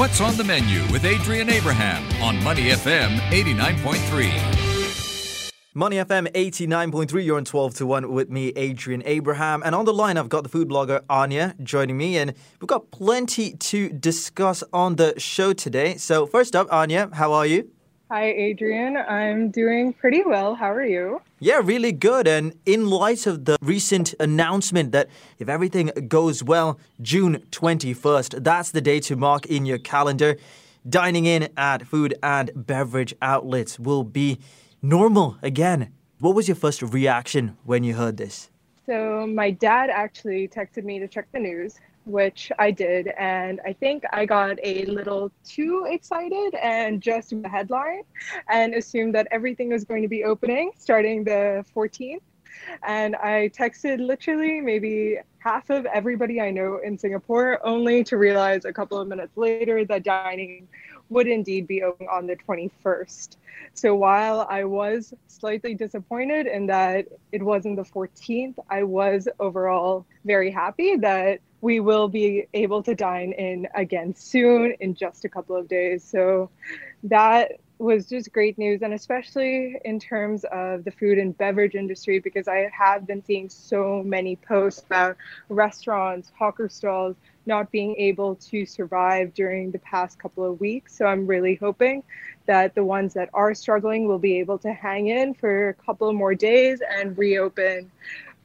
What's on the menu with Adrian Abraham on Money FM 89.3. Money FM 89.3, you're on 12 to 1 with me, Adrian Abraham. And on the line, I've got the food blogger Anya joining me, and we've got plenty to discuss on the show today. So, first up, Anya, how are you? Hi, Adrian. I'm doing pretty well. How are you? Yeah, really good. And in light of the recent announcement that if everything goes well, June 21st, that's the day to mark in your calendar. Dining in at food and beverage outlets will be normal again. What was your first reaction when you heard this? So, my dad actually texted me to check the news, which I did. And I think I got a little too excited and just the headline and assumed that everything was going to be opening starting the 14th. And I texted literally maybe half of everybody I know in Singapore, only to realize a couple of minutes later that dining would indeed be open on the 21st. So while I was slightly disappointed in that it wasn't the 14th, I was overall very happy that we will be able to dine in again soon in just a couple of days. So that was just great news, and especially in terms of the food and beverage industry, because I have been seeing so many posts about restaurants, hawker stalls not being able to survive during the past couple of weeks. So I'm really hoping that the ones that are struggling will be able to hang in for a couple more days and reopen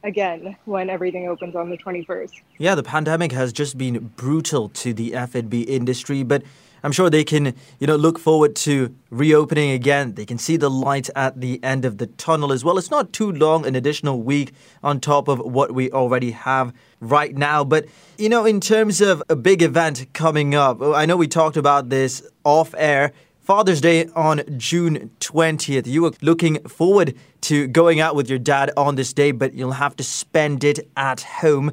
again when everything opens on the 21st. Yeah, the pandemic has just been brutal to the F&B industry, but I'm sure they can, you know, look forward to reopening again. They can see the light at the end of the tunnel as well. It's not too long, an additional week on top of what we already have right now. But, you know, in terms of a big event coming up, I know we talked about this off air. Father's Day on June 20th. You were looking forward to going out with your dad on this day, but you'll have to spend it at home.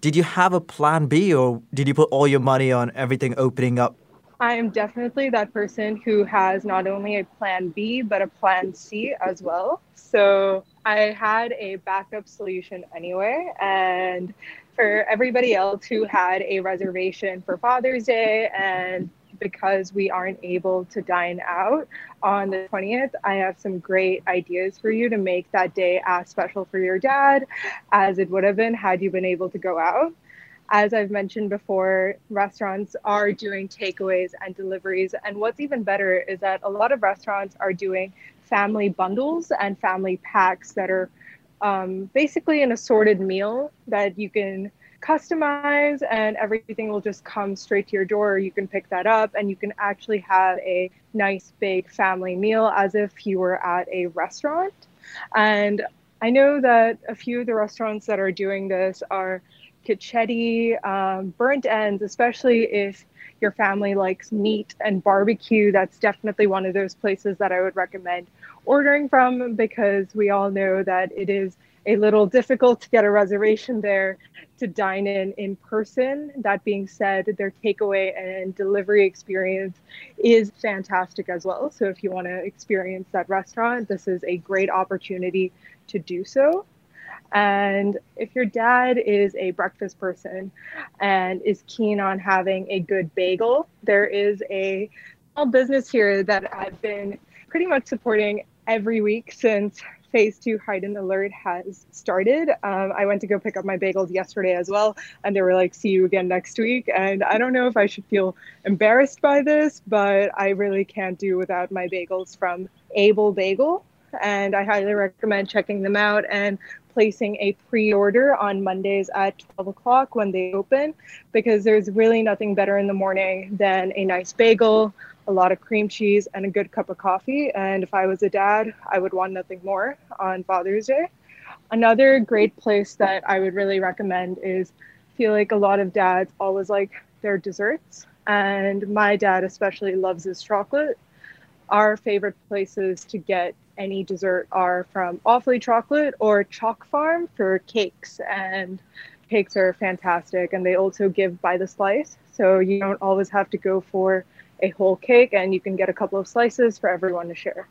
Did you have a plan B or did you put all your money on everything opening up I am definitely that person who has not only a plan B, but a plan C as well. So I had a backup solution anyway. And for everybody else who had a reservation for Father's Day and because we aren't able to dine out on the 20th, I have some great ideas for you to make that day as special for your dad as it would have been had you been able to go out as I've mentioned before, restaurants are doing takeaways and deliveries. And what's even better is that a lot of restaurants are doing family bundles and family packs that are um, basically an assorted meal that you can customize and everything will just come straight to your door. You can pick that up and you can actually have a nice big family meal as if you were at a restaurant. And I know that a few of the restaurants that are doing this are Kitchetti, um, burnt ends, especially if your family likes meat and barbecue. That's definitely one of those places that I would recommend ordering from because we all know that it is a little difficult to get a reservation there to dine in in person. That being said, their takeaway and delivery experience is fantastic as well. So if you want to experience that restaurant, this is a great opportunity to do so. And if your dad is a breakfast person and is keen on having a good bagel, there is a small business here that I've been pretty much supporting every week since phase two heightened alert has started. Um, I went to go pick up my bagels yesterday as well, and they were like, see you again next week. And I don't know if I should feel embarrassed by this, but I really can't do without my bagels from Able Bagel. And I highly recommend checking them out and placing a pre-order on Mondays at 12 o'clock when they open because there's really nothing better in the morning than a nice bagel, a lot of cream cheese, and a good cup of coffee. And if I was a dad, I would want nothing more on Father's Day. Another great place that I would really recommend is I feel like a lot of dads always like their desserts. And my dad especially loves his chocolate. Our favorite places to get any dessert are from Awfully Chocolate or Chalk Farm for cakes. And cakes are fantastic and they also give by the slice. So you don't always have to go for a whole cake and you can get a couple of slices for everyone to share.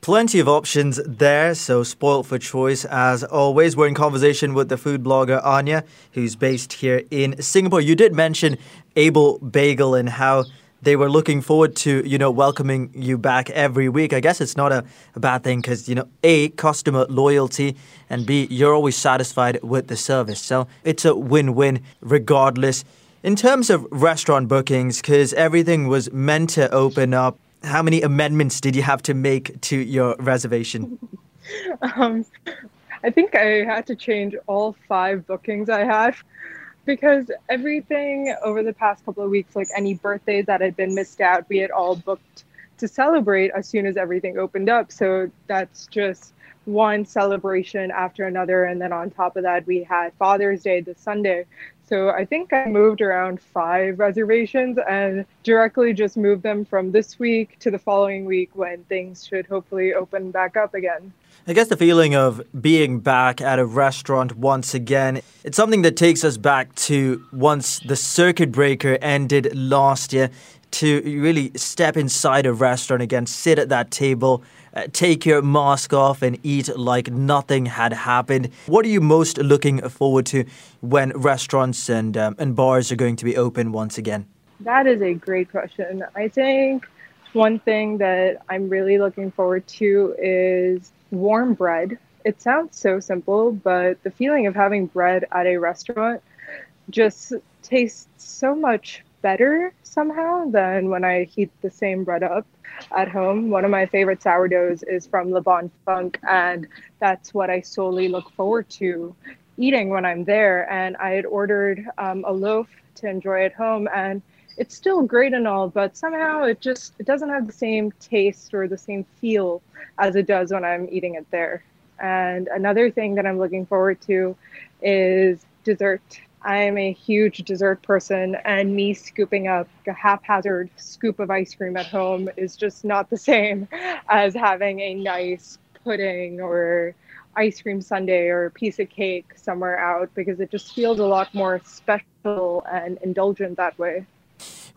Plenty of options there, so spoiled for choice as always. We're in conversation with the food blogger Anya, who's based here in Singapore. You did mention Able Bagel and how they were looking forward to, you know, welcoming you back every week. I guess it's not a, a bad thing because, you know, A, customer loyalty, and B, you're always satisfied with the service. So it's a win win regardless. In terms of restaurant bookings, because everything was meant to open up, how many amendments did you have to make to your reservation? um, I think I had to change all five bookings I had because everything over the past couple of weeks, like any birthdays that had been missed out, we had all booked to celebrate as soon as everything opened up. So that's just one celebration after another. And then on top of that, we had Father's Day this Sunday. So I think I moved around five reservations and directly just moved them from this week to the following week when things should hopefully open back up again. I guess the feeling of being back at a restaurant once again, it's something that takes us back to once the circuit breaker ended last year to really step inside a restaurant again, sit at that table, uh, take your mask off and eat like nothing had happened. What are you most looking forward to when restaurants and um, and bars are going to be open once again? That is a great question. I think one thing that I'm really looking forward to is warm bread. It sounds so simple, but the feeling of having bread at a restaurant just tastes so much better somehow than when I heat the same bread up at home. One of my favorite sourdoughs is from Le Bon Funk, and that's what I solely look forward to eating when I'm there. And I had ordered um, a loaf to enjoy at home, and it's still great and all, but somehow it just it doesn't have the same taste or the same feel as it does when I'm eating it there. And another thing that I'm looking forward to is dessert. I am a huge dessert person, and me scooping up a haphazard scoop of ice cream at home is just not the same as having a nice pudding or ice cream sundae or a piece of cake somewhere out because it just feels a lot more special and indulgent that way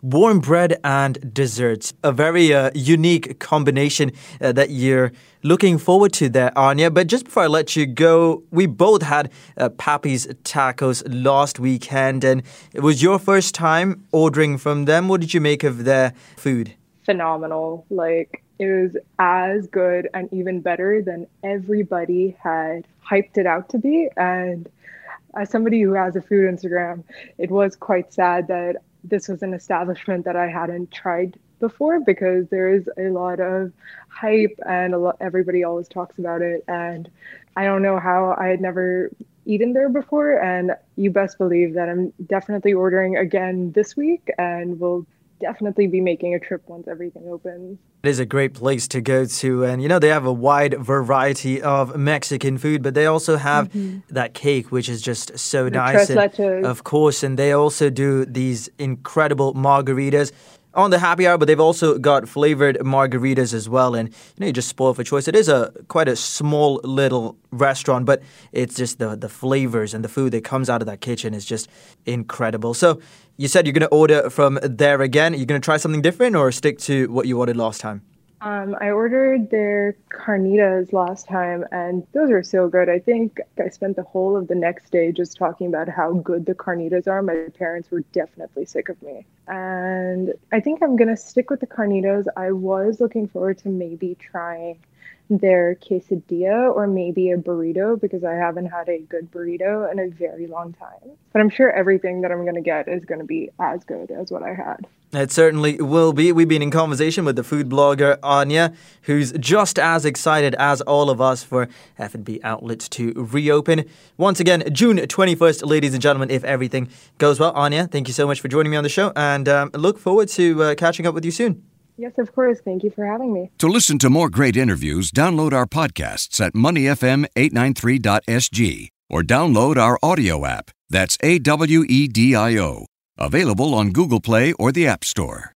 warm bread and desserts. A very uh, unique combination uh, that you're looking forward to there, Anya. But just before I let you go, we both had uh, Papi's Tacos last weekend, and it was your first time ordering from them. What did you make of their food? Phenomenal. Like, it was as good and even better than everybody had hyped it out to be. And as somebody who has a food Instagram, it was quite sad that this was an establishment that I hadn't tried before because there is a lot of hype and a lot, everybody always talks about it. And I don't know how I had never eaten there before. And you best believe that I'm definitely ordering again this week and will definitely be making a trip once everything opens. It is a great place to go to. And, you know, they have a wide variety of Mexican food, but they also have mm-hmm. that cake, which is just so the nice. And, of course. And they also do these incredible margaritas on the happy hour, but they've also got flavored margaritas as well. And you know, you just spoil for choice. It is a quite a small little restaurant, but it's just the the flavors and the food that comes out of that kitchen is just incredible. So you said you're to order from there again. You're to try something different or stick to what you ordered last time? Um, I ordered their carnitas last time, and those are so good. I think I spent the whole of the next day just talking about how good the carnitas are. My parents were definitely sick of me. And I think I'm going to stick with the carnitas. I was looking forward to maybe trying their quesadilla or maybe a burrito because I haven't had a good burrito in a very long time. But I'm sure everything that I'm going to get is going to be as good as what I had. It certainly will be. We've been in conversation with the food blogger Anya, who's just as excited as all of us for F&B outlets to reopen. Once again, June 21st, ladies and gentlemen, if everything goes well. Anya, thank you so much for joining me on the show and um, look forward to uh, catching up with you soon. Yes, of course. Thank you for having me. To listen to more great interviews, download our podcasts at moneyfm893.sg or download our audio app. That's A W E D I O. Available on Google Play or the App Store.